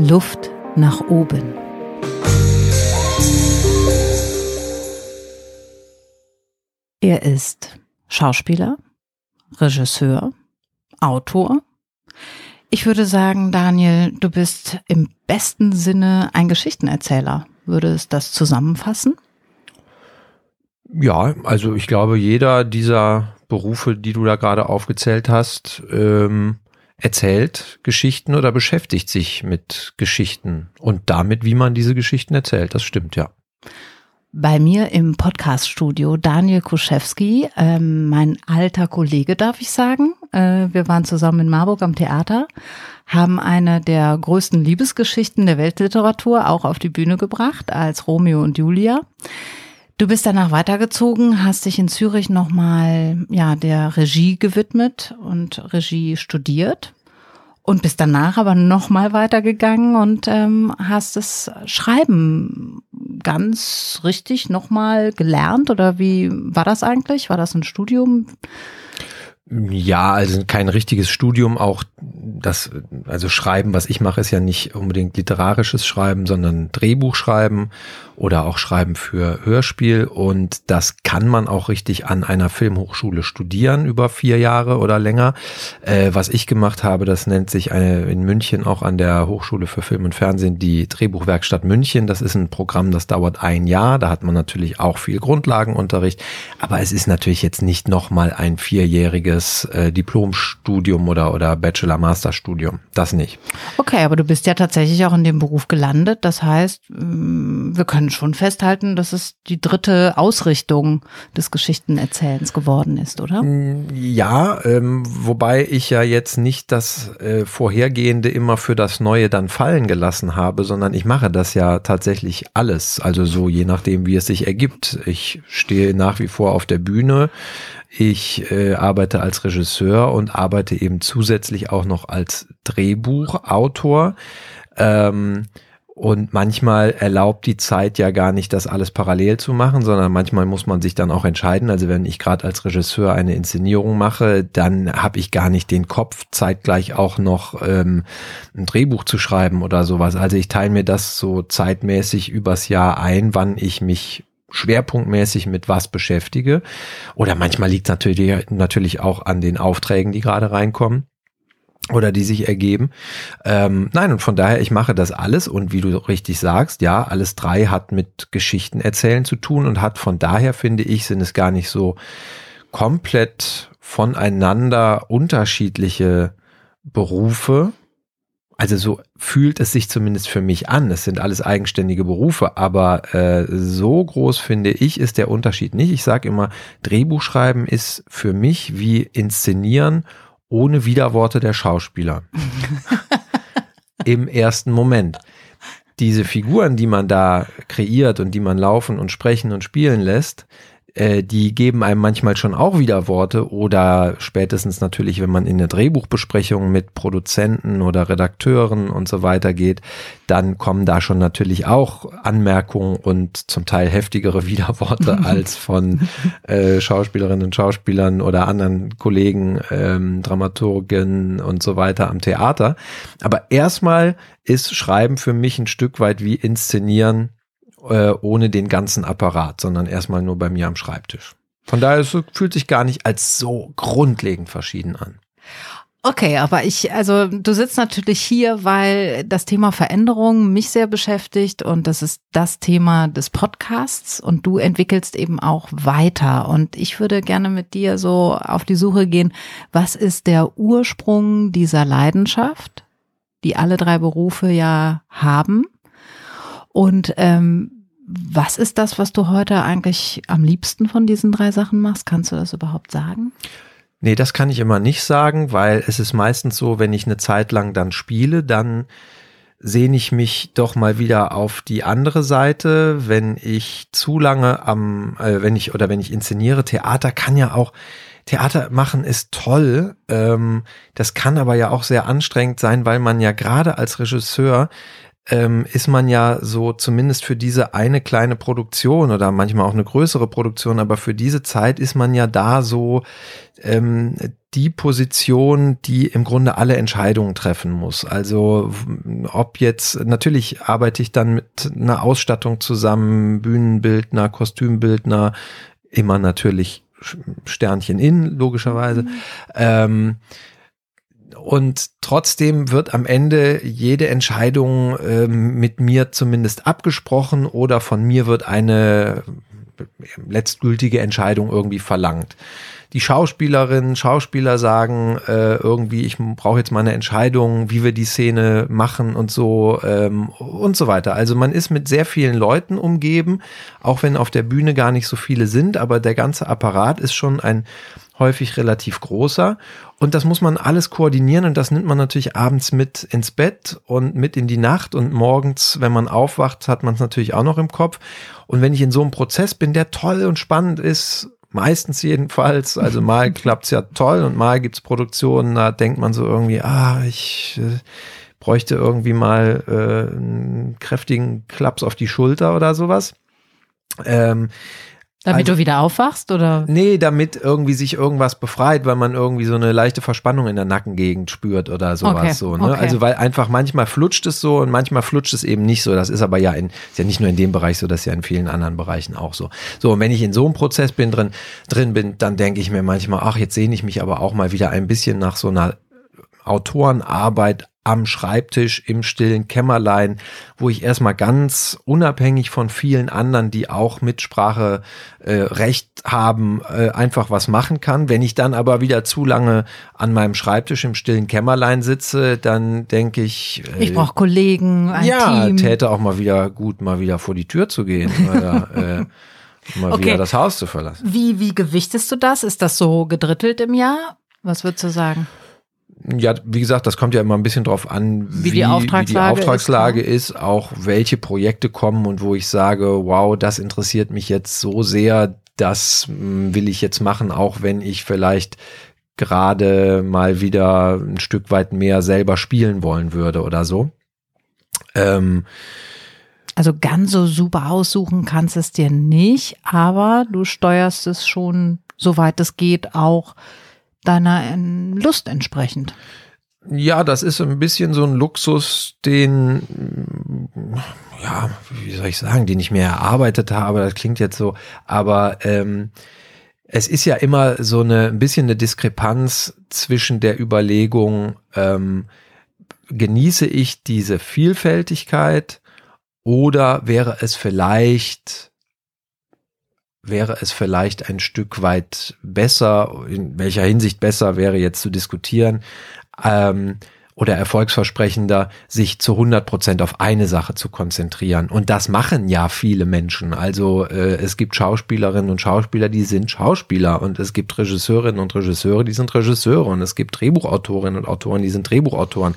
Luft nach oben. Er ist Schauspieler, Regisseur, Autor. Ich würde sagen, Daniel, du bist im besten Sinne ein Geschichtenerzähler. Würde es das zusammenfassen? Ja, also ich glaube, jeder dieser Berufe, die du da gerade aufgezählt hast, ähm, erzählt Geschichten oder beschäftigt sich mit Geschichten und damit, wie man diese Geschichten erzählt. Das stimmt, ja. Bei mir im Podcaststudio Daniel Kuschewski, ähm, mein alter Kollege, darf ich sagen. Äh, wir waren zusammen in Marburg am Theater, haben eine der größten Liebesgeschichten der Weltliteratur auch auf die Bühne gebracht als Romeo und Julia. Du bist danach weitergezogen, hast dich in Zürich nochmal ja, der Regie gewidmet und Regie studiert und bist danach aber nochmal weitergegangen und ähm, hast das Schreiben ganz richtig nochmal gelernt oder wie war das eigentlich? War das ein Studium? Ja, also kein richtiges Studium, auch das, also Schreiben, was ich mache, ist ja nicht unbedingt literarisches Schreiben, sondern Drehbuchschreiben oder auch Schreiben für Hörspiel. Und das kann man auch richtig an einer Filmhochschule studieren über vier Jahre oder länger. Äh, was ich gemacht habe, das nennt sich eine, in München auch an der Hochschule für Film und Fernsehen die Drehbuchwerkstatt München. Das ist ein Programm, das dauert ein Jahr. Da hat man natürlich auch viel Grundlagenunterricht. Aber es ist natürlich jetzt nicht nochmal ein vierjähriges äh, Diplomstudium oder, oder Bachelor-Master-Studium. Das nicht. Okay, aber du bist ja tatsächlich auch in dem Beruf gelandet. Das heißt, mm, wir können schon festhalten, dass es die dritte Ausrichtung des Geschichtenerzählens geworden ist, oder? Mm, ja, ähm, wobei ich ja jetzt nicht das äh, Vorhergehende immer für das Neue dann fallen gelassen habe, sondern ich mache das ja tatsächlich alles. Also so je nachdem, wie es sich ergibt. Ich stehe nach wie vor auf der Bühne. Ich äh, arbeite als Regisseur und arbeite eben zusätzlich auch noch als Drehbuchautor. Ähm, und manchmal erlaubt die Zeit ja gar nicht, das alles parallel zu machen, sondern manchmal muss man sich dann auch entscheiden. Also wenn ich gerade als Regisseur eine Inszenierung mache, dann habe ich gar nicht den Kopf, zeitgleich auch noch ähm, ein Drehbuch zu schreiben oder sowas. Also ich teile mir das so zeitmäßig übers Jahr ein, wann ich mich schwerpunktmäßig mit was beschäftige. Oder manchmal liegt es natürlich, natürlich auch an den Aufträgen, die gerade reinkommen oder die sich ergeben. Ähm, nein, und von daher, ich mache das alles und wie du richtig sagst, ja, alles drei hat mit Geschichten erzählen zu tun und hat von daher, finde ich, sind es gar nicht so komplett voneinander unterschiedliche Berufe. Also so fühlt es sich zumindest für mich an. Es sind alles eigenständige Berufe, aber äh, so groß finde ich ist der Unterschied nicht. Ich sage immer, Drehbuchschreiben ist für mich wie inszenieren ohne Widerworte der Schauspieler. Im ersten Moment. Diese Figuren, die man da kreiert und die man laufen und sprechen und spielen lässt, äh, die geben einem manchmal schon auch wieder Worte oder spätestens natürlich, wenn man in eine Drehbuchbesprechung mit Produzenten oder Redakteuren und so weiter geht, dann kommen da schon natürlich auch Anmerkungen und zum Teil heftigere Widerworte als von äh, Schauspielerinnen und Schauspielern oder anderen Kollegen, ähm, Dramaturgen und so weiter am Theater. Aber erstmal ist Schreiben für mich ein Stück weit wie Inszenieren äh, ohne den ganzen Apparat, sondern erstmal nur bei mir am Schreibtisch. Von daher es fühlt sich gar nicht als so grundlegend verschieden an. Okay, aber ich, also du sitzt natürlich hier, weil das Thema Veränderung mich sehr beschäftigt und das ist das Thema des Podcasts und du entwickelst eben auch weiter. Und ich würde gerne mit dir so auf die Suche gehen, was ist der Ursprung dieser Leidenschaft, die alle drei Berufe ja haben? Und ähm, was ist das, was du heute eigentlich am liebsten von diesen drei Sachen machst? Kannst du das überhaupt sagen? Nee, das kann ich immer nicht sagen, weil es ist meistens so, wenn ich eine Zeit lang dann spiele, dann sehne ich mich doch mal wieder auf die andere Seite, wenn ich zu lange am, äh, wenn ich oder wenn ich inszeniere, Theater kann ja auch, Theater machen ist toll, ähm, das kann aber ja auch sehr anstrengend sein, weil man ja gerade als Regisseur ähm, ist man ja so zumindest für diese eine kleine Produktion oder manchmal auch eine größere Produktion, aber für diese Zeit ist man ja da so ähm, die Position, die im Grunde alle Entscheidungen treffen muss. Also ob jetzt, natürlich arbeite ich dann mit einer Ausstattung zusammen, Bühnenbildner, Kostümbildner, immer natürlich Sternchen in, logischerweise. Mhm. Ähm, und trotzdem wird am Ende jede Entscheidung äh, mit mir zumindest abgesprochen oder von mir wird eine letztgültige Entscheidung irgendwie verlangt. Die Schauspielerinnen, Schauspieler sagen äh, irgendwie, ich brauche jetzt mal eine Entscheidung, wie wir die Szene machen und so ähm, und so weiter. Also man ist mit sehr vielen Leuten umgeben, auch wenn auf der Bühne gar nicht so viele sind, aber der ganze Apparat ist schon ein häufig relativ großer. Und das muss man alles koordinieren und das nimmt man natürlich abends mit ins Bett und mit in die Nacht und morgens, wenn man aufwacht, hat man es natürlich auch noch im Kopf. Und wenn ich in so einem Prozess bin, der toll und spannend ist, meistens jedenfalls, also mal klappt's ja toll und mal gibt's Produktionen, da denkt man so irgendwie, ah, ich äh, bräuchte irgendwie mal äh, einen kräftigen Klaps auf die Schulter oder sowas. Ähm, damit also, du wieder aufwachst oder? Nee, damit irgendwie sich irgendwas befreit, weil man irgendwie so eine leichte Verspannung in der Nackengegend spürt oder sowas okay, so. Ne? Okay. Also weil einfach manchmal flutscht es so und manchmal flutscht es eben nicht so. Das ist aber ja in, ist ja nicht nur in dem Bereich so, das ist ja in vielen anderen Bereichen auch so. So, und wenn ich in so einem Prozess bin drin, drin bin, dann denke ich mir manchmal, ach, jetzt sehne ich mich aber auch mal wieder ein bisschen nach so einer Autorenarbeit am Schreibtisch im stillen Kämmerlein, wo ich erstmal ganz unabhängig von vielen anderen, die auch Mitsprache äh, Recht haben, äh, einfach was machen kann. Wenn ich dann aber wieder zu lange an meinem Schreibtisch im stillen Kämmerlein sitze, dann denke ich, äh, ich brauche Kollegen, ein ja, Team. täte auch mal wieder gut, mal wieder vor die Tür zu gehen. Oder, äh, mal okay. wieder das Haus zu verlassen. Wie, wie gewichtest du das? Ist das so gedrittelt im Jahr? Was würdest du sagen? Ja, wie gesagt, das kommt ja immer ein bisschen drauf an, wie, wie die Auftragslage, wie die Auftragslage ist, ist, auch welche Projekte kommen und wo ich sage, wow, das interessiert mich jetzt so sehr, das hm, will ich jetzt machen, auch wenn ich vielleicht gerade mal wieder ein Stück weit mehr selber spielen wollen würde oder so. Ähm, also ganz so super aussuchen kannst es dir nicht, aber du steuerst es schon, soweit es geht, auch deiner ähm, Lust entsprechend. Ja, das ist ein bisschen so ein Luxus, den, ja, wie soll ich sagen, den ich mir erarbeitet habe. Das klingt jetzt so, aber ähm, es ist ja immer so eine ein bisschen eine Diskrepanz zwischen der Überlegung, ähm, genieße ich diese Vielfältigkeit oder wäre es vielleicht wäre es vielleicht ein Stück weit besser, in welcher Hinsicht besser wäre jetzt zu diskutieren, ähm, oder erfolgsversprechender, sich zu 100 Prozent auf eine Sache zu konzentrieren. Und das machen ja viele Menschen. Also äh, es gibt Schauspielerinnen und Schauspieler, die sind Schauspieler. Und es gibt Regisseurinnen und Regisseure, die sind Regisseure. Und es gibt Drehbuchautorinnen und Autoren, die sind Drehbuchautoren.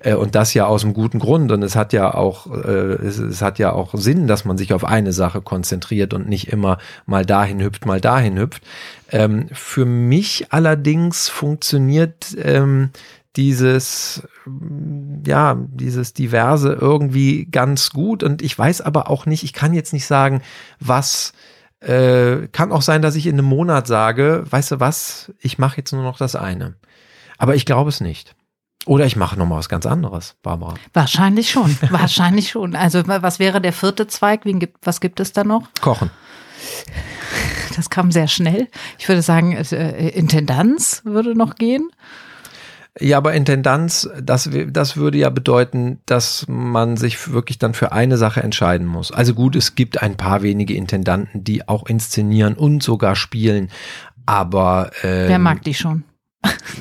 Äh, und das ja aus einem guten Grund. Und es hat ja auch, äh, es, es hat ja auch Sinn, dass man sich auf eine Sache konzentriert und nicht immer mal dahin hüpft, mal dahin hüpft. Ähm, für mich allerdings funktioniert ähm, dieses, ja, dieses diverse irgendwie ganz gut. Und ich weiß aber auch nicht, ich kann jetzt nicht sagen, was, äh, kann auch sein, dass ich in einem Monat sage, weißt du was, ich mache jetzt nur noch das eine. Aber ich glaube es nicht. Oder ich mache nochmal was ganz anderes, Barbara. Wahrscheinlich schon, wahrscheinlich schon. Also was wäre der vierte Zweig? was gibt es da noch? Kochen. Das kam sehr schnell. Ich würde sagen, äh, Intendanz würde noch gehen. Ja, aber Intendanz, das, das würde ja bedeuten, dass man sich wirklich dann für eine Sache entscheiden muss. Also gut, es gibt ein paar wenige Intendanten, die auch inszenieren und sogar spielen, aber ähm, Wer mag die schon?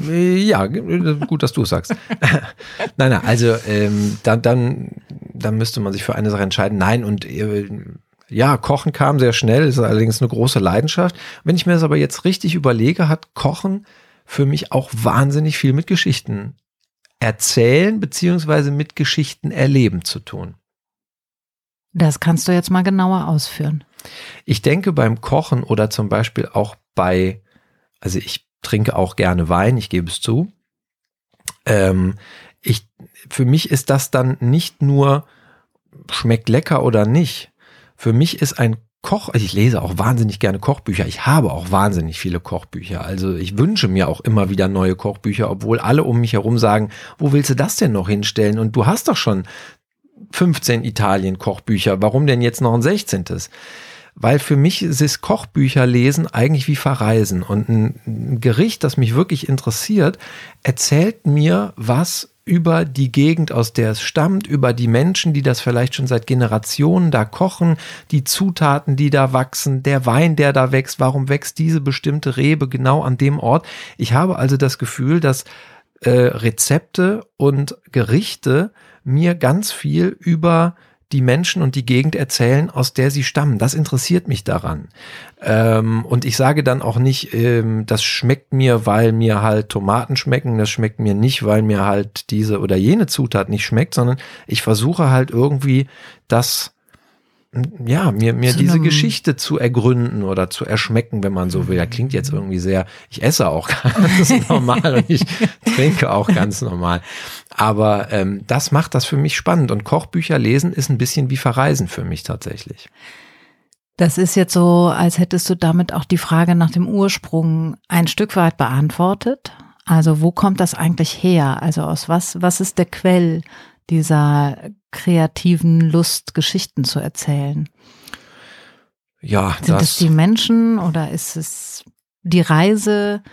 Ja, gut, dass du es sagst. nein, nein, also ähm, dann, dann, dann müsste man sich für eine Sache entscheiden. Nein, und äh, ja, Kochen kam sehr schnell, ist allerdings eine große Leidenschaft. Wenn ich mir das aber jetzt richtig überlege, hat Kochen für mich auch wahnsinnig viel mit Geschichten erzählen beziehungsweise mit Geschichten erleben zu tun. Das kannst du jetzt mal genauer ausführen. Ich denke beim Kochen oder zum Beispiel auch bei, also ich trinke auch gerne Wein, ich gebe es zu. Ähm, ich, für mich ist das dann nicht nur schmeckt lecker oder nicht. Für mich ist ein Koch, also ich lese auch wahnsinnig gerne Kochbücher. Ich habe auch wahnsinnig viele Kochbücher. Also ich wünsche mir auch immer wieder neue Kochbücher, obwohl alle um mich herum sagen, wo willst du das denn noch hinstellen? Und du hast doch schon 15 Italien-Kochbücher. Warum denn jetzt noch ein 16.? Weil für mich ist Kochbücher lesen eigentlich wie Verreisen. Und ein Gericht, das mich wirklich interessiert, erzählt mir was über die Gegend, aus der es stammt, über die Menschen, die das vielleicht schon seit Generationen da kochen, die Zutaten, die da wachsen, der Wein, der da wächst, warum wächst diese bestimmte Rebe genau an dem Ort. Ich habe also das Gefühl, dass äh, Rezepte und Gerichte mir ganz viel über die Menschen und die Gegend erzählen, aus der sie stammen. Das interessiert mich daran. Ähm, und ich sage dann auch nicht, ähm, das schmeckt mir, weil mir halt Tomaten schmecken, das schmeckt mir nicht, weil mir halt diese oder jene Zutat nicht schmeckt, sondern ich versuche halt irgendwie das ja, mir, mir zu diese Geschichte zu ergründen oder zu erschmecken, wenn man so will. Das klingt jetzt irgendwie sehr, ich esse auch ganz normal und ich trinke auch ganz normal. Aber ähm, das macht das für mich spannend und Kochbücher lesen ist ein bisschen wie Verreisen für mich tatsächlich. Das ist jetzt so, als hättest du damit auch die Frage nach dem Ursprung ein Stück weit beantwortet. Also wo kommt das eigentlich her? Also aus was, was ist der Quell dieser kreativen Lust, Geschichten zu erzählen? Ja, sind das, es die Menschen oder ist es die Reise?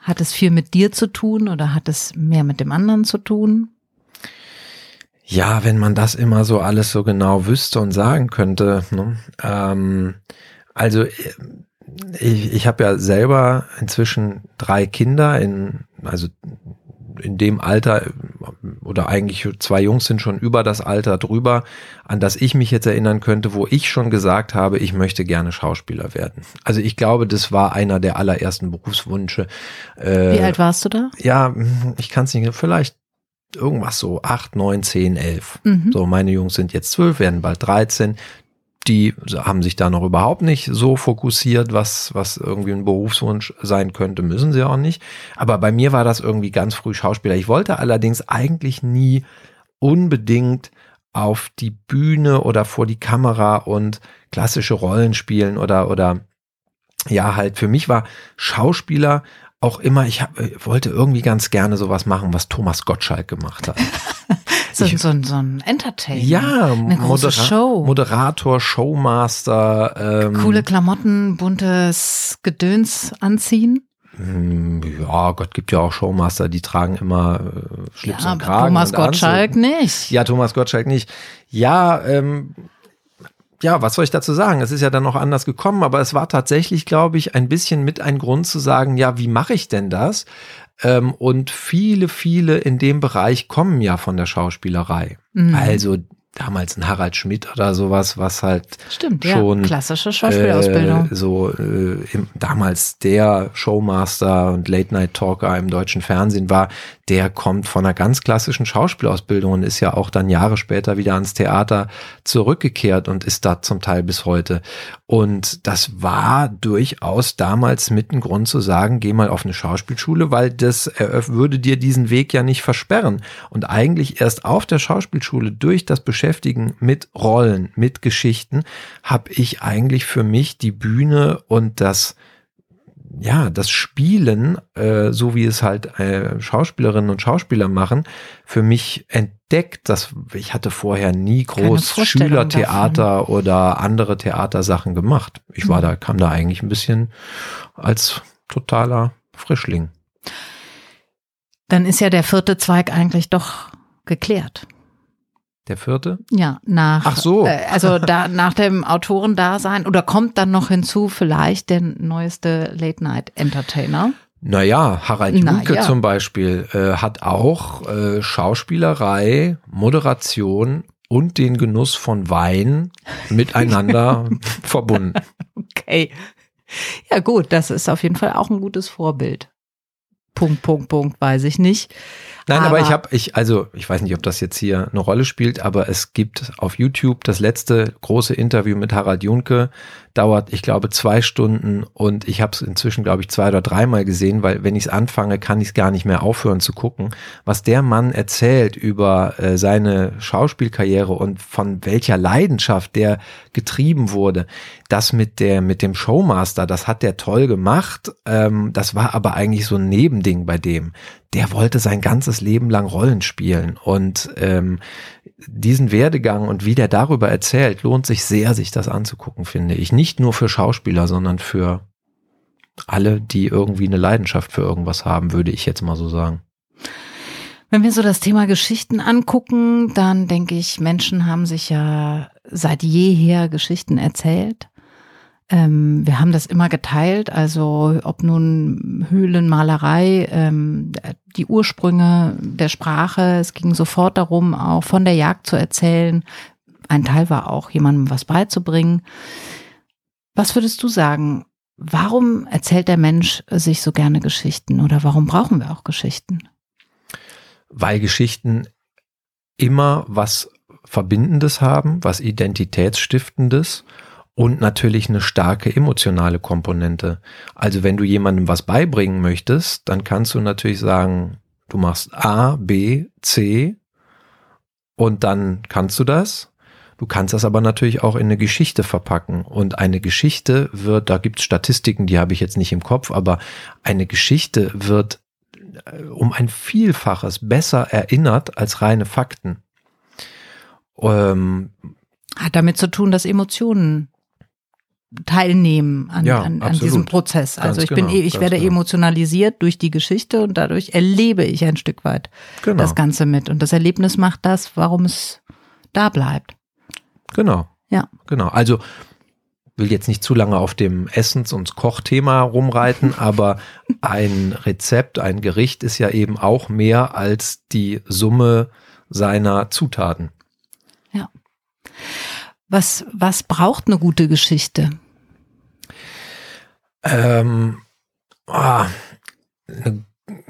Hat es viel mit dir zu tun oder hat es mehr mit dem anderen zu tun? Ja, wenn man das immer so alles so genau wüsste und sagen könnte. Ne? Ähm, also ich, ich habe ja selber inzwischen drei Kinder in, also in dem Alter oder eigentlich zwei Jungs sind schon über das Alter drüber, an das ich mich jetzt erinnern könnte, wo ich schon gesagt habe, ich möchte gerne Schauspieler werden. Also ich glaube, das war einer der allerersten Berufswünsche. Äh, Wie alt warst du da? Ja, ich kann es nicht, vielleicht irgendwas so acht, neun, zehn, elf. Mhm. So, meine Jungs sind jetzt zwölf, werden bald 13 die haben sich da noch überhaupt nicht so fokussiert, was, was irgendwie ein Berufswunsch sein könnte, müssen sie auch nicht. Aber bei mir war das irgendwie ganz früh Schauspieler. Ich wollte allerdings eigentlich nie unbedingt auf die Bühne oder vor die Kamera und klassische Rollen spielen oder, oder ja, halt für mich war Schauspieler auch immer, ich hab, wollte irgendwie ganz gerne sowas machen, was Thomas Gottschalk gemacht hat. so, ich, so, so ein Entertainer. Ja, eine Modera Show. Moderator, Showmaster. Ähm, Coole Klamotten, buntes Gedöns anziehen. Hm, ja, Gott gibt ja auch Showmaster, die tragen immer äh, Schlips ja, und Kragen. Thomas Gottschalk nicht. Ja, Thomas Gottschalk nicht. Ja, ähm, ja, was soll ich dazu sagen? Es ist ja dann noch anders gekommen, aber es war tatsächlich, glaube ich, ein bisschen mit ein Grund zu sagen, ja, wie mache ich denn das? Ähm, und viele, viele in dem Bereich kommen ja von der Schauspielerei. Mhm. Also damals ein Harald Schmidt oder sowas, was halt Stimmt, schon ja. klassische Schauspielausbildung. Äh, so äh, im, damals der Showmaster und Late Night Talker im deutschen Fernsehen war, der kommt von einer ganz klassischen Schauspielausbildung und ist ja auch dann Jahre später wieder ans Theater zurückgekehrt und ist da zum Teil bis heute. Und das war durchaus damals mit ein Grund zu sagen, geh mal auf eine Schauspielschule, weil das würde dir diesen Weg ja nicht versperren. Und eigentlich erst auf der Schauspielschule durch das Beschäftigen mit Rollen, mit Geschichten, habe ich eigentlich für mich die Bühne und das ja, das Spielen, äh, so wie es halt äh, Schauspielerinnen und Schauspieler machen, für mich entdeckt. dass ich hatte vorher nie groß Schülertheater davon. oder andere Theatersachen gemacht. Ich war mhm. da, kam da eigentlich ein bisschen als totaler Frischling. Dann ist ja der vierte Zweig eigentlich doch geklärt. Der vierte? Ja, nach. Ach so. Äh, also da, nach dem Autorendasein oder kommt dann noch hinzu vielleicht der neueste Late Night Entertainer? Naja, Harald Junke ja. zum Beispiel äh, hat auch äh, Schauspielerei, Moderation und den Genuss von Wein miteinander verbunden. Okay. Ja gut, das ist auf jeden Fall auch ein gutes Vorbild. Punkt, Punkt, Punkt, weiß ich nicht. Nein, aber, aber ich habe, ich, also ich weiß nicht, ob das jetzt hier eine Rolle spielt, aber es gibt auf YouTube das letzte große Interview mit Harald Junke, dauert, ich glaube, zwei Stunden und ich habe es inzwischen, glaube ich, zwei oder dreimal gesehen, weil wenn ich es anfange, kann ich es gar nicht mehr aufhören zu gucken. Was der Mann erzählt über äh, seine Schauspielkarriere und von welcher Leidenschaft der getrieben wurde, das mit der mit dem Showmaster, das hat der toll gemacht. Ähm, das war aber eigentlich so ein Nebending bei dem. Der wollte sein ganzes Leben lang Rollen spielen und ähm, diesen Werdegang und wie der darüber erzählt, lohnt sich sehr, sich das anzugucken, finde ich. Nicht nur für Schauspieler, sondern für alle, die irgendwie eine Leidenschaft für irgendwas haben, würde ich jetzt mal so sagen. Wenn wir so das Thema Geschichten angucken, dann denke ich, Menschen haben sich ja seit jeher Geschichten erzählt. Ähm, wir haben das immer geteilt, also ob nun Höhlenmalerei, ähm, die Ursprünge der Sprache, es ging sofort darum, auch von der Jagd zu erzählen. Ein Teil war auch, jemandem was beizubringen. Was würdest du sagen? Warum erzählt der Mensch sich so gerne Geschichten oder warum brauchen wir auch Geschichten? Weil Geschichten immer was Verbindendes haben, was Identitätsstiftendes und natürlich eine starke emotionale Komponente. Also wenn du jemandem was beibringen möchtest, dann kannst du natürlich sagen, du machst A, B, C und dann kannst du das. Du kannst das aber natürlich auch in eine Geschichte verpacken. Und eine Geschichte wird, da gibt es Statistiken, die habe ich jetzt nicht im Kopf, aber eine Geschichte wird äh, um ein Vielfaches besser erinnert als reine Fakten. Ähm, Hat damit zu tun, dass Emotionen teilnehmen an, ja, an, an diesem Prozess. Also ganz ich bin, genau, ich werde genau. emotionalisiert durch die Geschichte und dadurch erlebe ich ein Stück weit genau. das Ganze mit. Und das Erlebnis macht das, warum es da bleibt. Genau. Ja. Genau. Also will jetzt nicht zu lange auf dem Essens- und Kochthema rumreiten, aber ein Rezept, ein Gericht ist ja eben auch mehr als die Summe seiner Zutaten. Ja. Was, was braucht eine gute Geschichte? Ähm, oh,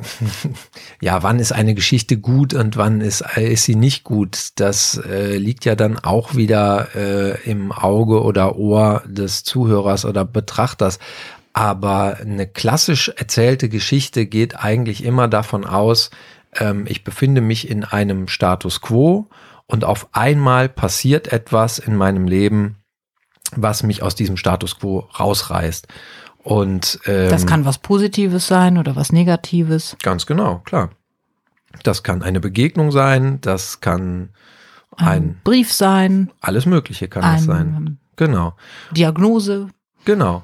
ja, wann ist eine Geschichte gut und wann ist, ist sie nicht gut? Das äh, liegt ja dann auch wieder äh, im Auge oder Ohr des Zuhörers oder Betrachters. Aber eine klassisch erzählte Geschichte geht eigentlich immer davon aus, ähm, ich befinde mich in einem Status quo und auf einmal passiert etwas in meinem Leben, was mich aus diesem Status quo rausreißt. Und ähm, das kann was Positives sein oder was Negatives. Ganz genau, klar. Das kann eine Begegnung sein, das kann ein, ein Brief sein. Alles Mögliche kann ein, das sein. Genau. Diagnose. Genau.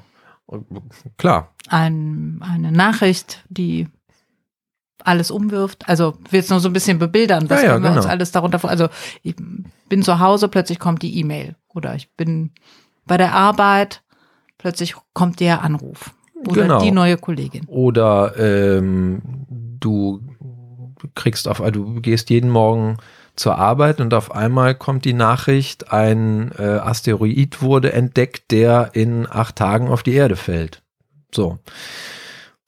Klar. Ein, eine Nachricht, die alles umwirft. Also will es nur so ein bisschen bebildern, was ja, ja, wir genau. uns alles darunter vor. Also ich bin zu Hause, plötzlich kommt die E-Mail oder ich bin bei der Arbeit, plötzlich kommt der Anruf oder genau. die neue Kollegin. Oder ähm, du kriegst auf, du gehst jeden Morgen zur Arbeit und auf einmal kommt die Nachricht, ein äh, Asteroid wurde entdeckt, der in acht Tagen auf die Erde fällt. So.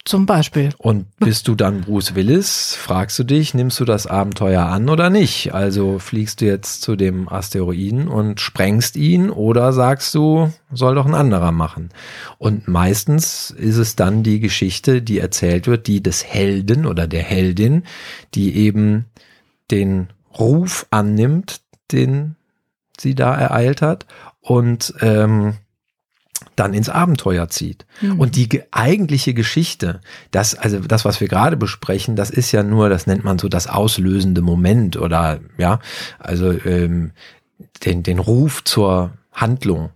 Zum Beispiel. Und bist du dann Bruce Willis, fragst du dich, nimmst du das Abenteuer an oder nicht? Also fliegst du jetzt zu dem Asteroiden und sprengst ihn oder sagst du, soll doch ein anderer machen? Und meistens ist es dann die Geschichte, die erzählt wird, die des Helden oder der Heldin, die eben den Ruf annimmt, den sie da ereilt hat und ähm, dann ins Abenteuer zieht. Mhm. Und die eigentliche Geschichte, das, also das, was wir gerade besprechen, das ist ja nur, das nennt man so das auslösende Moment oder ja, also ähm, den, den Ruf zur Handlung.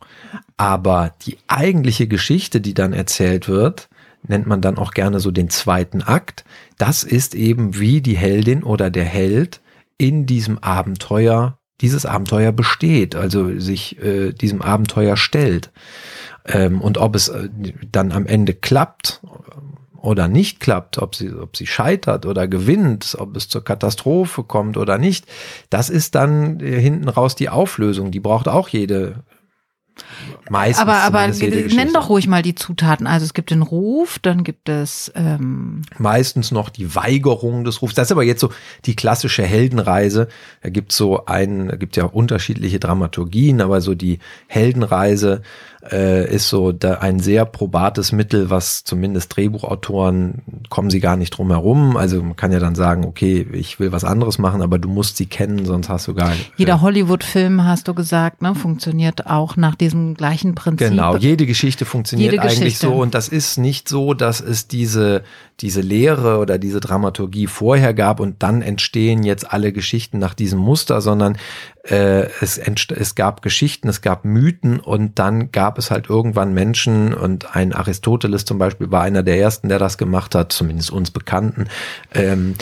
Aber die eigentliche Geschichte, die dann erzählt wird, nennt man dann auch gerne so den zweiten Akt. Das ist eben wie die Heldin oder der Held in diesem Abenteuer, dieses Abenteuer besteht, also sich äh, diesem Abenteuer stellt. Ähm, und ob es äh, dann am Ende klappt oder nicht klappt, ob sie, ob sie scheitert oder gewinnt, ob es zur Katastrophe kommt oder nicht, das ist dann äh, hinten raus die Auflösung. Die braucht auch jede Meistens aber aber nenn doch ruhig mal die Zutaten. Also es gibt den Ruf, dann gibt es ähm meistens noch die Weigerung des Rufs. Das ist aber jetzt so die klassische Heldenreise. Da gibt so ein, gibt ja unterschiedliche Dramaturgien, aber so die Heldenreise äh, ist so da ein sehr probates Mittel, was zumindest Drehbuchautoren kommen sie gar nicht drum herum. Also man kann ja dann sagen, okay, ich will was anderes machen, aber du musst sie kennen, sonst hast du gar nicht. Jeder Hollywood-Film, hast du gesagt, ne, funktioniert auch nach diesem gleichen Prinzip. Genau, jede Geschichte funktioniert jede eigentlich Geschichte. so und das ist nicht so, dass es diese diese Lehre oder diese Dramaturgie vorher gab und dann entstehen jetzt alle Geschichten nach diesem Muster, sondern äh, es, es gab Geschichten, es gab Mythen und dann gab es halt irgendwann Menschen und ein Aristoteles zum Beispiel war einer der ersten, der das gemacht hat, zumindest uns Bekannten. Ähm,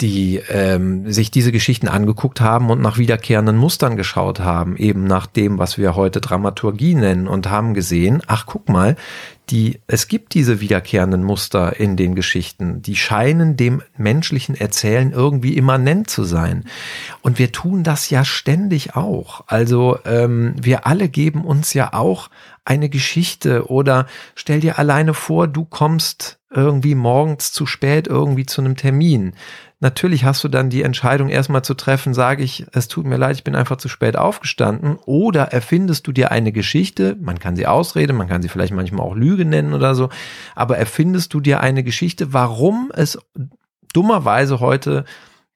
die ähm, sich diese Geschichten angeguckt haben und nach wiederkehrenden Mustern geschaut haben, eben nach dem, was wir heute Dramaturgie nennen und haben gesehen, ach guck mal, die, es gibt diese wiederkehrenden Muster in den Geschichten, die scheinen dem menschlichen Erzählen irgendwie immanent zu sein. Und wir tun das ja ständig auch. Also ähm, wir alle geben uns ja auch eine Geschichte oder stell dir alleine vor, du kommst irgendwie morgens zu spät irgendwie zu einem Termin. Natürlich hast du dann die Entscheidung erstmal zu treffen, sage ich, es tut mir leid, ich bin einfach zu spät aufgestanden. Oder erfindest du dir eine Geschichte, man kann sie Ausrede, man kann sie vielleicht manchmal auch Lüge nennen oder so, aber erfindest du dir eine Geschichte, warum es dummerweise heute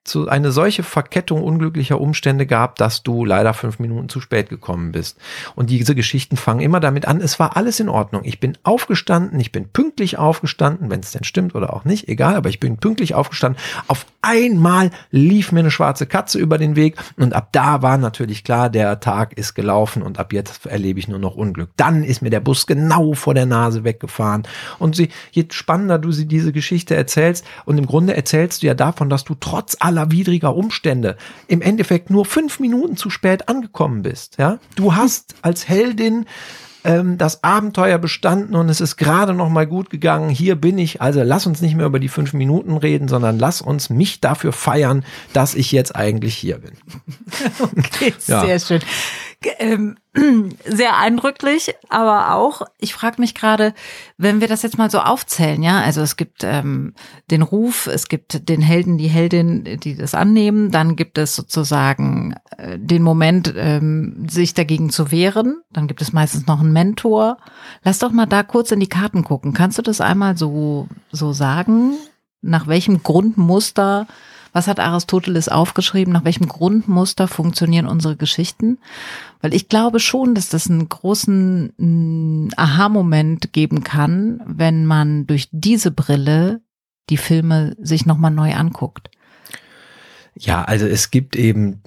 zu eine solche Verkettung unglücklicher Umstände gab, dass du leider fünf Minuten zu spät gekommen bist. Und diese Geschichten fangen immer damit an, es war alles in Ordnung. Ich bin aufgestanden, ich bin pünktlich aufgestanden, wenn es denn stimmt oder auch nicht, egal, aber ich bin pünktlich aufgestanden. Auf einmal lief mir eine schwarze Katze über den Weg und ab da war natürlich klar, der Tag ist gelaufen und ab jetzt erlebe ich nur noch Unglück. Dann ist mir der Bus genau vor der Nase weggefahren. Und sie, je spannender du sie diese Geschichte erzählst und im Grunde erzählst du ja davon, dass du trotz aller aller widriger Umstände im Endeffekt nur fünf Minuten zu spät angekommen bist. Ja, du hast als Heldin ähm, das Abenteuer bestanden und es ist gerade noch mal gut gegangen. Hier bin ich. Also lass uns nicht mehr über die fünf Minuten reden, sondern lass uns mich dafür feiern, dass ich jetzt eigentlich hier bin. okay, ja. sehr schön ähm, sehr eindrücklich, aber auch, ich frage mich gerade, wenn wir das jetzt mal so aufzählen, ja, also es gibt ähm, den Ruf, es gibt den Helden, die Heldin, die das annehmen, dann gibt es sozusagen äh, den Moment, ähm, sich dagegen zu wehren, dann gibt es meistens noch einen Mentor. Lass doch mal da kurz in die Karten gucken. Kannst du das einmal so, so sagen? Nach welchem Grundmuster was hat Aristoteles aufgeschrieben? Nach welchem Grundmuster funktionieren unsere Geschichten? Weil ich glaube schon, dass das einen großen mm, Aha-Moment geben kann, wenn man durch diese Brille die Filme sich nochmal neu anguckt. Ja, also es gibt eben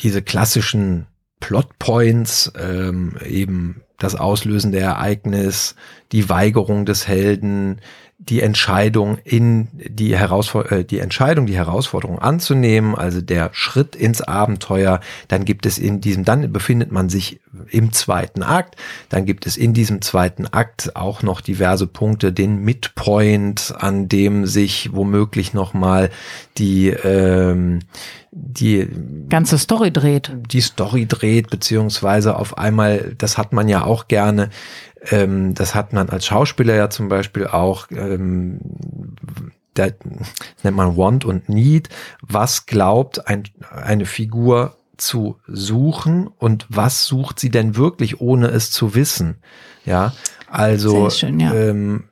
diese klassischen Plotpoints, ähm, eben das auslösende Ereignis, die Weigerung des Helden, die Entscheidung in die Herausforderung, äh, die Entscheidung, die Herausforderung anzunehmen, also der Schritt ins Abenteuer, dann gibt es in diesem, dann befindet man sich im zweiten Akt, dann gibt es in diesem zweiten Akt auch noch diverse Punkte, den Midpoint, an dem sich womöglich nochmal die, ähm, die ganze Story dreht. Die Story dreht, beziehungsweise auf einmal, das hat man ja auch gerne, ähm, das hat man als Schauspieler ja zum Beispiel auch, ähm, da nennt man Want und Need. Was glaubt ein, eine Figur zu suchen und was sucht sie denn wirklich, ohne es zu wissen? Ja, also schön, ja. Ähm,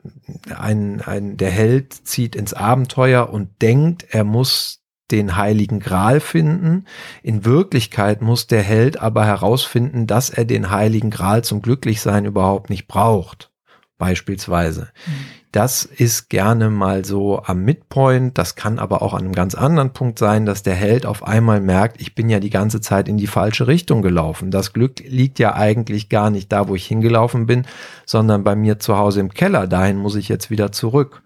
ein, ein, der Held zieht ins Abenteuer und denkt, er muss den heiligen Gral finden. In Wirklichkeit muss der Held aber herausfinden, dass er den heiligen Gral zum Glücklichsein überhaupt nicht braucht. Beispielsweise. Mhm. Das ist gerne mal so am Midpoint. Das kann aber auch an einem ganz anderen Punkt sein, dass der Held auf einmal merkt, ich bin ja die ganze Zeit in die falsche Richtung gelaufen. Das Glück liegt ja eigentlich gar nicht da, wo ich hingelaufen bin, sondern bei mir zu Hause im Keller. Dahin muss ich jetzt wieder zurück.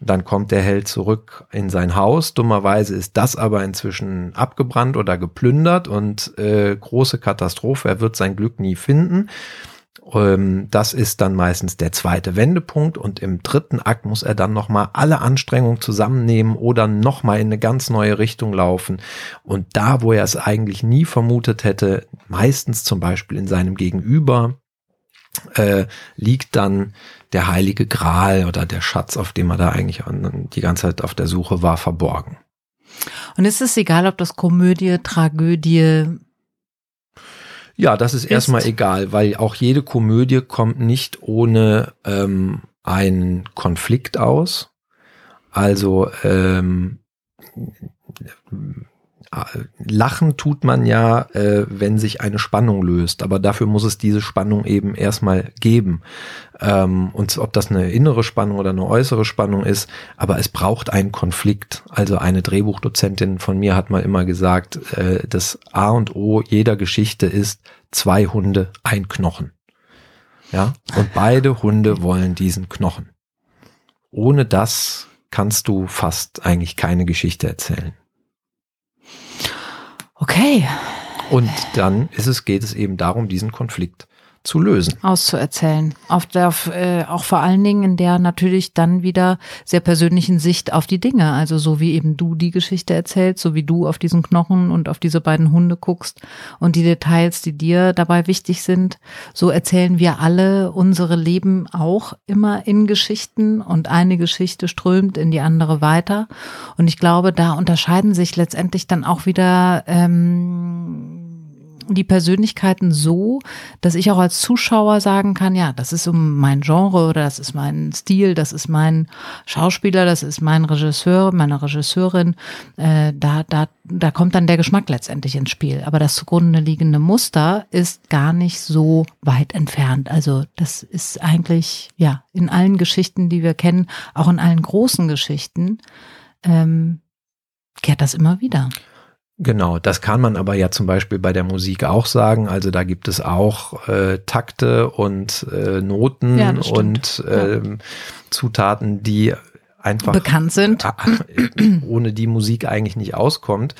Dann kommt der Held zurück in sein Haus. Dummerweise ist das aber inzwischen abgebrannt oder geplündert und äh, große Katastrophe. Er wird sein Glück nie finden. Ähm, das ist dann meistens der zweite Wendepunkt und im dritten Akt muss er dann nochmal alle Anstrengungen zusammennehmen oder nochmal in eine ganz neue Richtung laufen. Und da, wo er es eigentlich nie vermutet hätte, meistens zum Beispiel in seinem Gegenüber, äh, liegt dann der heilige Gral oder der Schatz, auf dem er da eigentlich die ganze Zeit auf der Suche war, verborgen. Und ist es egal, ob das Komödie, Tragödie, ja, das ist, ist, erstmal egal, weil auch jede Komödie kommt nicht ohne ähm, einen Konflikt aus. Also ähm, Lachen tut man ja, äh, wenn sich eine Spannung löst, aber dafür muss es diese Spannung eben erstmal geben. Ähm, und ob das eine innere Spannung oder eine äußere Spannung ist, aber es braucht einen Konflikt. Also eine Drehbuchdozentin von mir hat mal immer gesagt, äh, das A und O jeder Geschichte ist zwei Hunde, ein Knochen. Ja, und beide Hunde wollen diesen Knochen. Ohne das kannst du fast eigentlich keine Geschichte erzählen. Okay. Und dann ist es, geht es eben darum, diesen Konflikt zu lösen. Auszuerzählen. Auf der, äh, auch vor allen Dingen in der natürlich dann wieder sehr persönlichen Sicht auf die Dinge. Also so wie eben du die Geschichte erzählst, so wie du auf diesen Knochen und auf diese beiden Hunde guckst und die Details, die dir dabei wichtig sind, so erzählen wir alle unsere Leben auch immer in Geschichten und eine Geschichte strömt in die andere weiter. Und ich glaube, da unterscheiden sich letztendlich dann auch wieder ähm, die Persönlichkeiten so, dass ich auch als Zuschauer sagen kann, ja, das ist um mein Genre oder das ist mein Stil, das ist mein Schauspieler, das ist mein Regisseur, meine Regisseurin. Äh, da, da, da kommt dann der Geschmack letztendlich ins Spiel. Aber das zugrunde liegende Muster ist gar nicht so weit entfernt. Also das ist eigentlich, ja, in allen Geschichten, die wir kennen, auch in allen großen Geschichten, ähm, kehrt das immer wieder. Genau, das kann man aber ja zum Beispiel bei der Musik auch sagen. Also da gibt es auch äh, Takte und äh, Noten ja, und äh, ja. Zutaten, die einfach bekannt sind, ohne die Musik eigentlich nicht auskommt.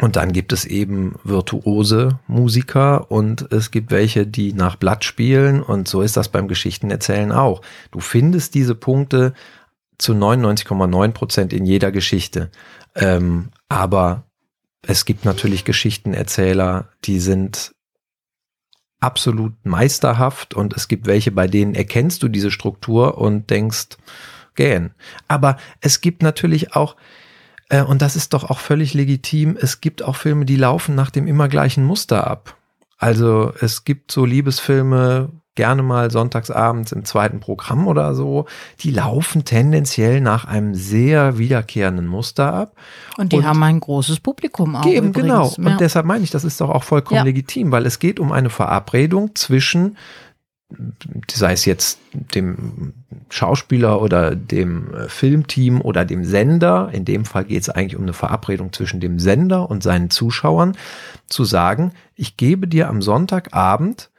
Und dann gibt es eben virtuose Musiker und es gibt welche, die nach Blatt spielen und so ist das beim Geschichtenerzählen auch. Du findest diese Punkte zu 99,9 Prozent in jeder Geschichte. Ähm, aber es gibt natürlich Geschichtenerzähler, die sind absolut meisterhaft und es gibt welche, bei denen erkennst du diese Struktur und denkst, gähn. Aber es gibt natürlich auch, äh, und das ist doch auch völlig legitim, es gibt auch Filme, die laufen nach dem immer gleichen Muster ab. Also es gibt so Liebesfilme, gerne mal sonntagsabends im zweiten Programm oder so, die laufen tendenziell nach einem sehr wiederkehrenden Muster ab. Und die und haben ein großes Publikum auch. Eben, genau. Ja. Und deshalb meine ich, das ist doch auch vollkommen ja. legitim, weil es geht um eine Verabredung zwischen sei es jetzt dem Schauspieler oder dem äh, Filmteam oder dem Sender, in dem Fall geht es eigentlich um eine Verabredung zwischen dem Sender und seinen Zuschauern, zu sagen, ich gebe dir am Sonntagabend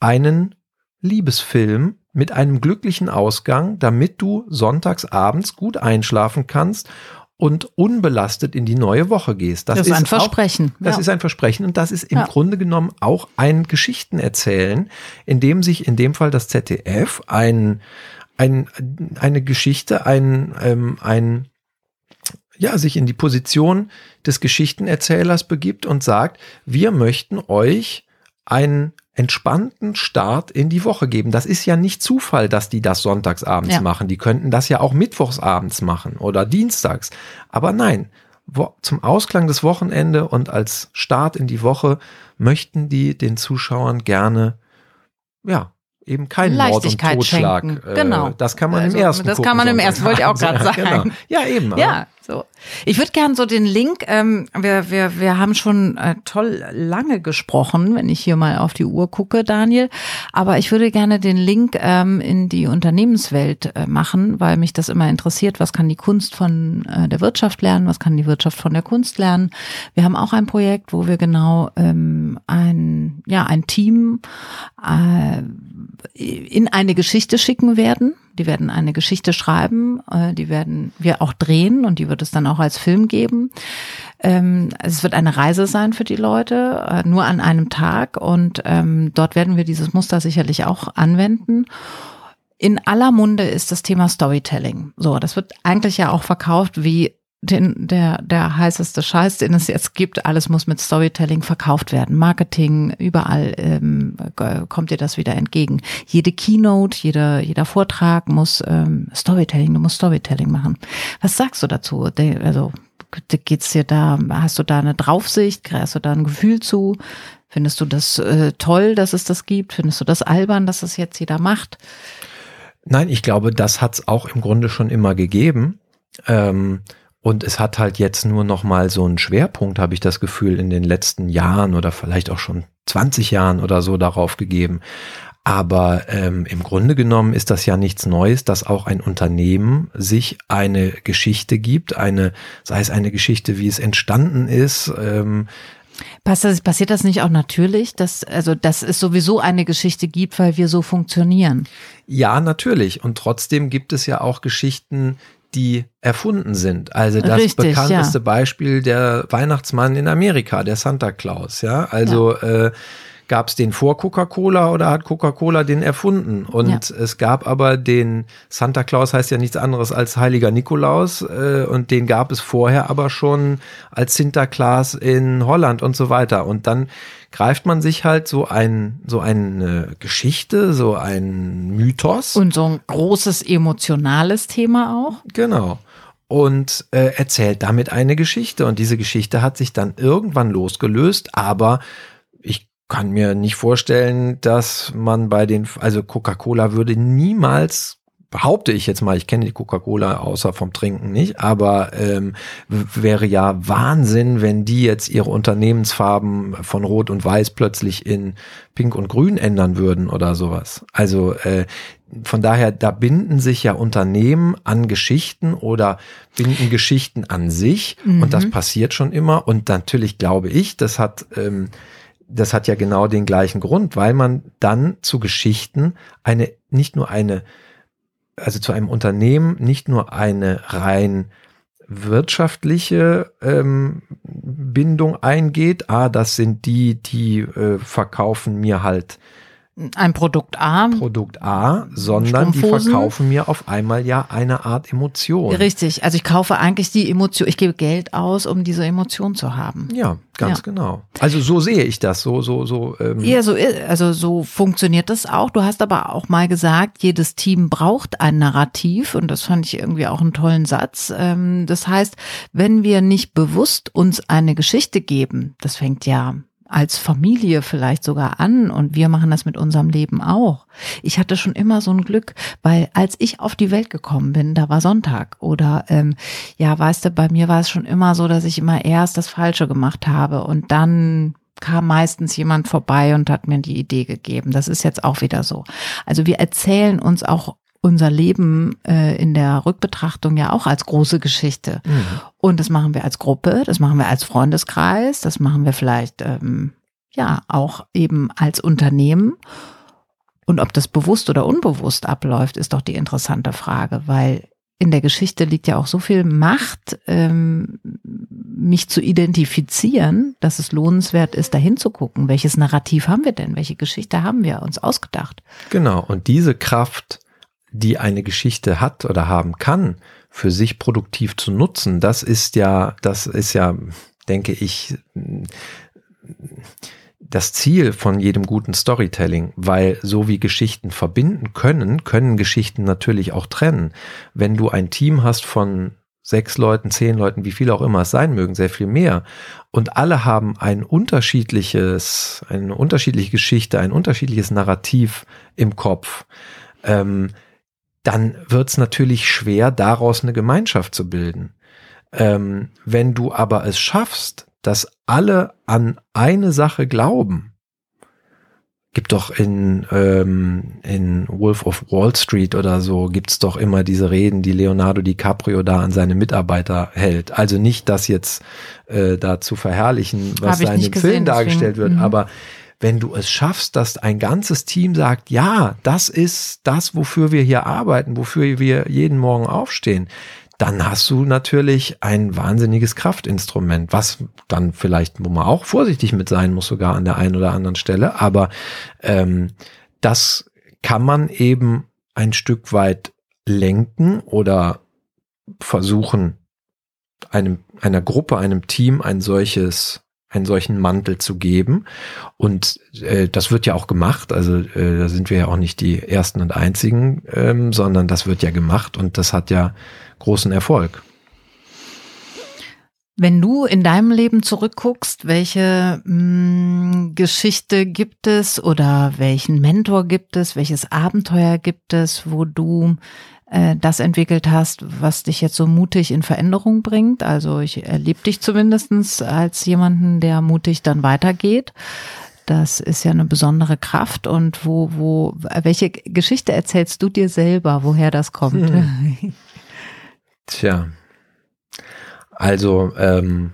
einen Liebesfilm mit einem glücklichen Ausgang, damit du sonntags abends gut einschlafen kannst und unbelastet in die neue Woche gehst. Das, das ist ein Versprechen. Auch, das ja. ist ein Versprechen und das ist im ja. Grunde genommen auch ein Geschichtenerzählen, in dem sich in dem Fall das ZDF ein, ein, eine Geschichte, ein, ähm, ein ja, sich in die Position des Geschichtenerzählers begibt und sagt, wir möchten euch einen entspannten Start in die Woche geben. Das ist ja nicht Zufall, dass die das sonntagsabends ja. machen. Die könnten das ja auch mittwochsabends machen oder dienstags. Aber nein, zum Ausklang des Wochenende und als Start in die Woche möchten die den Zuschauern gerne, ja, eben keinen Mord und Totschlag. Schenken. Genau. Das kann man also, im ersten. Das kann man im ersten, wollte ich auch gerade sagen. Genau. Ja, eben. Ja, so. Ich würde gern so den Link, ähm, wir, wir, wir haben schon äh, toll lange gesprochen, wenn ich hier mal auf die Uhr gucke, Daniel. Aber ich würde gerne den Link ähm, in die Unternehmenswelt äh, machen, weil mich das immer interessiert. Was kann die Kunst von äh, der Wirtschaft lernen? Was kann die Wirtschaft von der Kunst lernen? Wir haben auch ein Projekt, wo wir genau ähm, ein, ja, ein Team äh, in eine Geschichte schicken werden die werden eine Geschichte schreiben, äh, die werden wir auch drehen und die wird es dann auch als Film geben. Ähm, es wird eine Reise sein für die Leute, äh, nur an einem Tag. Und ähm, dort werden wir dieses Muster sicherlich auch anwenden. In aller Munde ist das Thema Storytelling. So, das wird eigentlich ja auch verkauft wie den, der, der heißeste Scheiß, den es jetzt gibt. Alles muss mit Storytelling verkauft werden. Marketing, überall ähm, kommt dir das wieder entgegen. Jede Keynote, jeder, jeder Vortrag muss ähm, Storytelling, du musst Storytelling machen. Was sagst du dazu? Also geht's dir da, hast du da eine Draufsicht, hast du da ein Gefühl zu? Findest du das äh, toll, dass es das gibt? Findest du das albern, dass es jetzt jeder macht? Nein, ich glaube, das hat es auch im Grunde schon immer gegeben. Ähm, und es hat halt jetzt nur noch mal so einen Schwerpunkt, habe ich das Gefühl, in den letzten Jahren oder vielleicht auch schon 20 Jahren oder so darauf gegeben. Aber ähm, im Grunde genommen ist das ja nichts Neues, dass auch ein Unternehmen sich eine Geschichte gibt, eine, sei es eine Geschichte, wie es entstanden ist, ähm, Passiert das nicht auch natürlich, dass, also, dass es sowieso eine Geschichte gibt, weil wir so funktionieren? Ja, natürlich. Und trotzdem gibt es ja auch Geschichten, die erfunden sind. Also das Richtig, bekannteste ja. Beispiel der Weihnachtsmann in Amerika, der Santa Claus, ja. Also ja. Äh, Gab es den vor Coca-Cola oder hat Coca-Cola den erfunden? Und ja. es gab aber den Santa Claus heißt ja nichts anderes als Heiliger Nikolaus äh, und den gab es vorher aber schon als Sinterklaas in Holland und so weiter. Und dann greift man sich halt so ein so eine Geschichte, so ein Mythos und so ein großes emotionales Thema auch. Genau und äh, erzählt damit eine Geschichte. Und diese Geschichte hat sich dann irgendwann losgelöst, aber ich kann mir nicht vorstellen, dass man bei den, also Coca-Cola würde niemals behaupte ich jetzt mal, ich kenne die Coca-Cola außer vom Trinken nicht, aber ähm, wäre ja Wahnsinn, wenn die jetzt ihre Unternehmensfarben von Rot und Weiß plötzlich in Pink und Grün ändern würden oder sowas. Also äh, von daher, da binden sich ja Unternehmen an Geschichten oder binden Geschichten an sich mhm. und das mhm. passiert schon immer und natürlich glaube ich, das hat ähm, das hat ja genau den gleichen Grund, weil man dann zu Geschichten eine, nicht nur eine, also zu einem Unternehmen nicht nur eine rein wirtschaftliche ähm, Bindung eingeht. Ah, das sind die, die äh, verkaufen mir halt ein Produkt A. Produkt A, sondern die verkaufen mir auf einmal ja eine Art Emotion. Richtig. Also ich kaufe eigentlich die Emotion, ich gebe Geld aus, um diese Emotion zu haben. Ja, ganz ja. genau. Also so sehe ich das. So, so, so. Ähm. Ja, so, also so funktioniert das auch. Du hast aber auch mal gesagt, jedes Team braucht ein Narrativ und das fand ich irgendwie auch einen tollen Satz. Ähm, das heißt, wenn wir nicht bewusst uns eine Geschichte geben, das fängt ja als Familie vielleicht sogar an und wir machen das mit unserem Leben auch. Ich hatte schon immer so ein Glück, weil als ich auf die Welt gekommen bin, da war Sonntag oder ähm, ja, weißt du, bei mir war es schon immer so, dass ich immer erst das Falsche gemacht habe und dann kam meistens jemand vorbei und hat mir die Idee gegeben. Das ist jetzt auch wieder so. Also wir erzählen uns auch unser Leben äh, in der Rückbetrachtung ja auch als große Geschichte. Mhm. Und das machen wir als Gruppe, das machen wir als Freundeskreis, das machen wir vielleicht ähm, ja auch eben als Unternehmen. Und ob das bewusst oder unbewusst abläuft, ist doch die interessante Frage, weil in der Geschichte liegt ja auch so viel Macht, ähm, mich zu identifizieren, dass es lohnenswert ist, dahin zu gucken. Welches Narrativ haben wir denn? Welche Geschichte haben wir uns ausgedacht? Genau. Und diese Kraft die eine Geschichte hat oder haben kann, für sich produktiv zu nutzen, das ist ja, das ist ja, denke ich, das Ziel von jedem guten Storytelling, weil so wie Geschichten verbinden können, können Geschichten natürlich auch trennen. Wenn du ein Team hast von sechs Leuten, zehn Leuten, wie viel auch immer es sein mögen, sehr viel mehr. Und alle haben ein unterschiedliches, eine unterschiedliche Geschichte, ein unterschiedliches Narrativ im Kopf. Ähm, dann wird es natürlich schwer, daraus eine Gemeinschaft zu bilden. Ähm, wenn du aber es schaffst, dass alle an eine Sache glauben, gibt doch in, ähm, in Wolf of Wall Street oder so, gibt's doch immer diese Reden, die Leonardo DiCaprio da an seine Mitarbeiter hält. Also nicht das jetzt äh, da zu verherrlichen, was da in dem Film dargestellt deswegen, wird, mhm. aber wenn du es schaffst, dass ein ganzes Team sagt, ja, das ist das, wofür wir hier arbeiten, wofür wir jeden Morgen aufstehen, dann hast du natürlich ein wahnsinniges Kraftinstrument, was dann vielleicht, wo man auch vorsichtig mit sein muss, sogar an der einen oder anderen Stelle. Aber ähm, das kann man eben ein Stück weit lenken oder versuchen, einem, einer Gruppe, einem Team ein solches einen solchen Mantel zu geben. Und äh, das wird ja auch gemacht. Also äh, da sind wir ja auch nicht die Ersten und Einzigen, ähm, sondern das wird ja gemacht und das hat ja großen Erfolg. Wenn du in deinem Leben zurückguckst, welche mh, mm, Geschichte gibt es oder welchen Mentor gibt es, welches Abenteuer gibt es, wo du äh, das entwickelt hast, was dich jetzt so mutig in Veränderung bringt? Also ich erlebe dich zumindestens als jemanden, der mutig dann weitergeht. Das ist ja eine besondere Kraft. Und wo, wo, welche Geschichte erzählst du dir selber, woher das kommt? Hm. Tja, also ähm,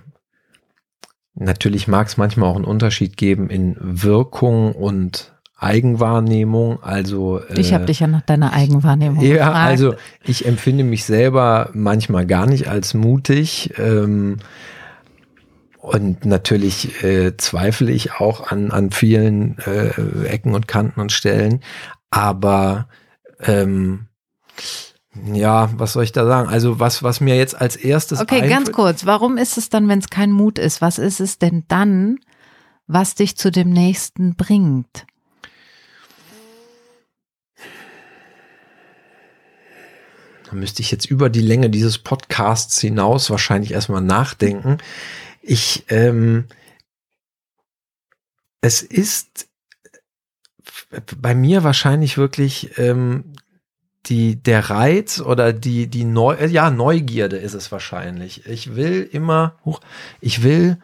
natürlich mag es manchmal auch einen Unterschied geben in Wirkung und Eigenwahrnehmung. Also äh, ich habe dich ja nach deiner Eigenwahrnehmung. Ja, gefragt. also ich empfinde mich selber manchmal gar nicht als mutig. Ähm, und natürlich äh, zweifle ich auch an, an vielen äh, Ecken und Kanten und Stellen. Aber ähm, ja, was soll ich da sagen? Also was, was mir jetzt als erstes. Okay, ganz kurz. Warum ist es dann, wenn es kein Mut ist? Was ist es denn dann, was dich zu dem nächsten bringt? Da müsste ich jetzt über die Länge dieses Podcasts hinaus wahrscheinlich erstmal nachdenken. Ich, ähm, es ist bei mir wahrscheinlich wirklich ähm, die, der Reiz oder die, die Neu, äh, ja, Neugierde ist es wahrscheinlich. Ich will immer, ich will,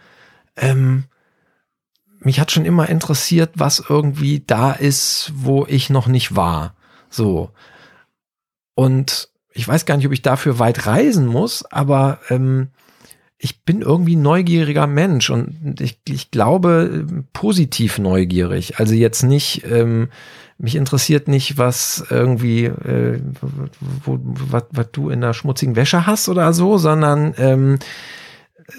ähm, mich hat schon immer interessiert, was irgendwie da ist, wo ich noch nicht war. So. Und ich weiß gar nicht, ob ich dafür weit reisen muss, aber ähm, ich bin irgendwie neugieriger Mensch und ich, ich glaube positiv neugierig. Also jetzt nicht, ähm, mich interessiert nicht, was irgendwie, äh, wo, was, was du in der schmutzigen Wäsche hast oder so, sondern ähm,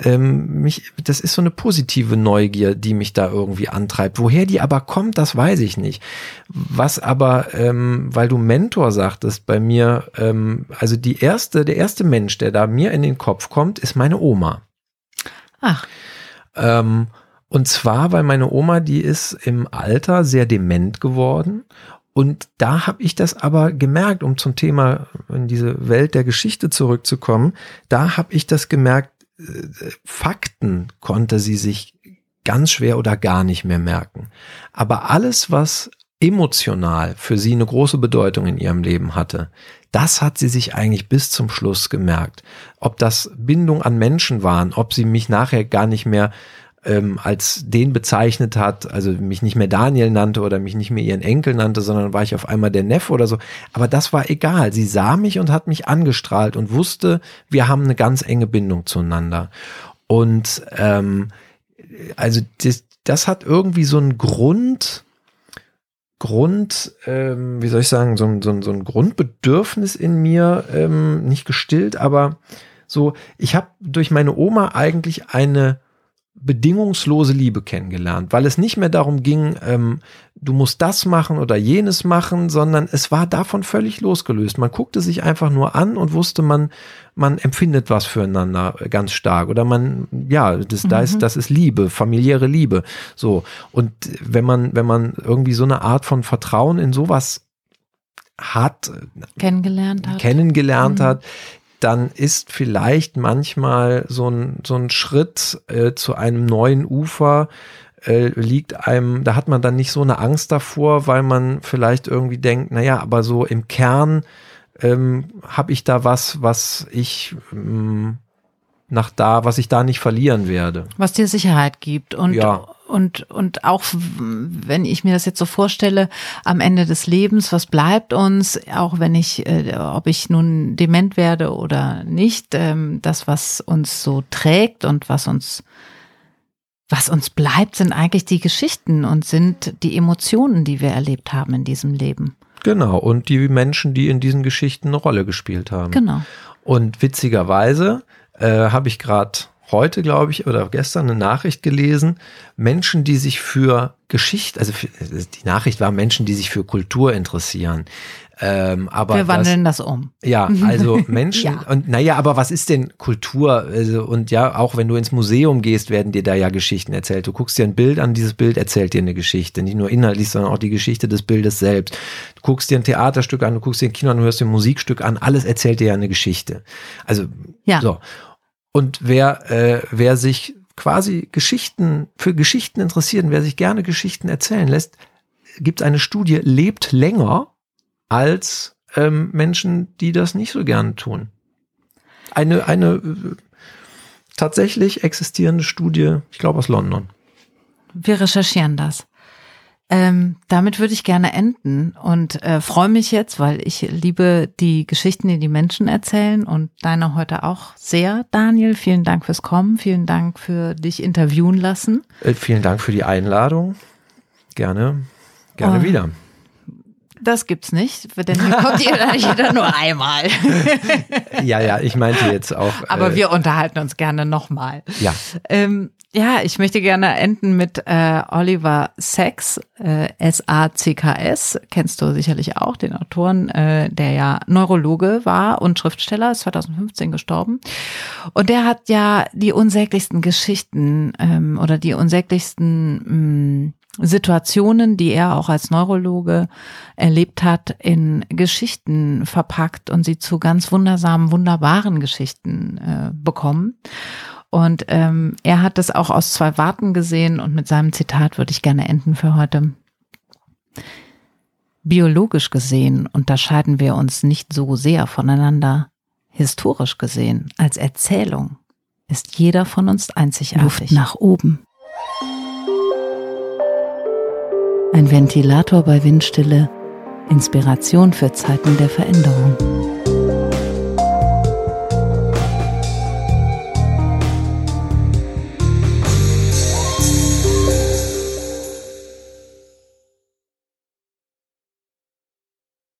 ähm, mich, das ist so eine positive Neugier, die mich da irgendwie antreibt. Woher die aber kommt, das weiß ich nicht. Was aber, ähm, weil du Mentor sagtest bei mir, ähm, also die erste, der erste Mensch, der da mir in den Kopf kommt, ist meine Oma. Ach. Ähm, und zwar, weil meine Oma, die ist im Alter sehr dement geworden. Und da habe ich das aber gemerkt, um zum Thema in diese Welt der Geschichte zurückzukommen, da habe ich das gemerkt, Fakten konnte sie sich ganz schwer oder gar nicht mehr merken. Aber alles, was emotional für sie eine große Bedeutung in ihrem Leben hatte, das hat sie sich eigentlich bis zum Schluss gemerkt. Ob das Bindung an Menschen waren, ob sie mich nachher gar nicht mehr ähm, als den bezeichnet hat, also mich nicht mehr Daniel nannte oder mich nicht mehr ihren Enkel nannte, sondern war ich auf einmal der Neff oder so. Aber das war egal. Sie sah mich und hat mich angestrahlt und wusste, wir haben eine ganz enge Bindung zueinander. Und ähm, also das, das hat irgendwie so einen Grund, Grund, ähm, wie soll ich sagen, so, so, so ein Grundbedürfnis in mir, ähm, nicht gestillt, aber so, ich habe durch meine Oma eigentlich eine bedingungslose Liebe kennengelernt, weil es nicht mehr darum ging, ähm, du musst das machen oder jenes machen, sondern es war davon völlig losgelöst. Man guckte sich einfach nur an und wusste, man, man empfindet was füreinander ganz stark oder man, ja, das, mhm. da ist, das ist Liebe, familiäre Liebe. So. Und wenn man, wenn man irgendwie so eine Art von Vertrauen in sowas hat, kennengelernt hat, kennengelernt mhm. hat, dann ist vielleicht manchmal so ein, so ein Schritt äh, zu einem neuen Ufer äh, liegt einem, da hat man dann nicht so eine Angst davor, weil man vielleicht irgendwie denkt, naja, aber so im Kern ähm, habe ich da was, was ich ähm, nach da, was ich da nicht verlieren werde. Was dir Sicherheit gibt und ja. Und und auch wenn ich mir das jetzt so vorstelle, am Ende des Lebens, was bleibt uns, auch wenn ich, äh, ob ich nun dement werde oder nicht, ähm, das was uns so trägt und was uns was uns bleibt, sind eigentlich die Geschichten und sind die Emotionen, die wir erlebt haben in diesem Leben. Genau, und die Menschen, die in diesen Geschichten eine Rolle gespielt haben. Genau. Und witzigerweise äh, habe ich gerade heute, glaube ich, oder gestern eine Nachricht gelesen, Menschen, die sich für Geschichte, also für, die Nachricht war Menschen, die sich für Kultur interessieren. Ähm, aber Wir wandeln das, das um. Ja, also Menschen ja. und naja, aber was ist denn Kultur? Also, und ja, auch wenn du ins Museum gehst, werden dir da ja Geschichten erzählt. Du guckst dir ein Bild an, dieses Bild erzählt dir eine Geschichte, nicht nur inhaltlich, sondern auch die Geschichte des Bildes selbst. Du guckst dir ein Theaterstück an, du guckst dir ein Kino an, du hörst dir ein Musikstück an, alles erzählt dir ja eine Geschichte. Also ja. so. Und wer, äh, wer sich quasi Geschichten, für Geschichten interessiert, wer sich gerne Geschichten erzählen lässt, gibt es eine Studie, lebt länger als ähm, Menschen, die das nicht so gern tun. Eine, eine äh, tatsächlich existierende Studie, ich glaube aus London. Wir recherchieren das. Ähm, damit würde ich gerne enden und äh, freue mich jetzt, weil ich liebe die Geschichten, die die Menschen erzählen und deine heute auch sehr, Daniel. Vielen Dank fürs Kommen, vielen Dank für dich interviewen lassen. Äh, vielen Dank für die Einladung. Gerne, gerne oh. wieder. Das gibt's nicht, denn hier kommt jeder nur einmal. ja, ja, ich meinte jetzt auch. Aber äh, wir unterhalten uns gerne nochmal. Ja. Ähm, ja, ich möchte gerne enden mit äh, Oliver Sacks, äh, S-A-C-K-S, kennst du sicherlich auch, den Autoren, äh, der ja Neurologe war und Schriftsteller, ist 2015 gestorben. Und der hat ja die unsäglichsten Geschichten ähm, oder die unsäglichsten mh, mm, Situationen, die er auch als Neurologe erlebt hat, in Geschichten verpackt und sie zu ganz wundersamen, wunderbaren Geschichten äh, bekommen. Und ähm, er hat das auch aus zwei Warten gesehen und mit seinem Zitat würde ich gerne enden für heute. Biologisch gesehen unterscheiden wir uns nicht so sehr voneinander. Historisch gesehen, als Erzählung, ist jeder von uns einzigartig. Luft nach oben. Ein Ventilator bei Windstille, Inspiration für Zeiten der Veränderung.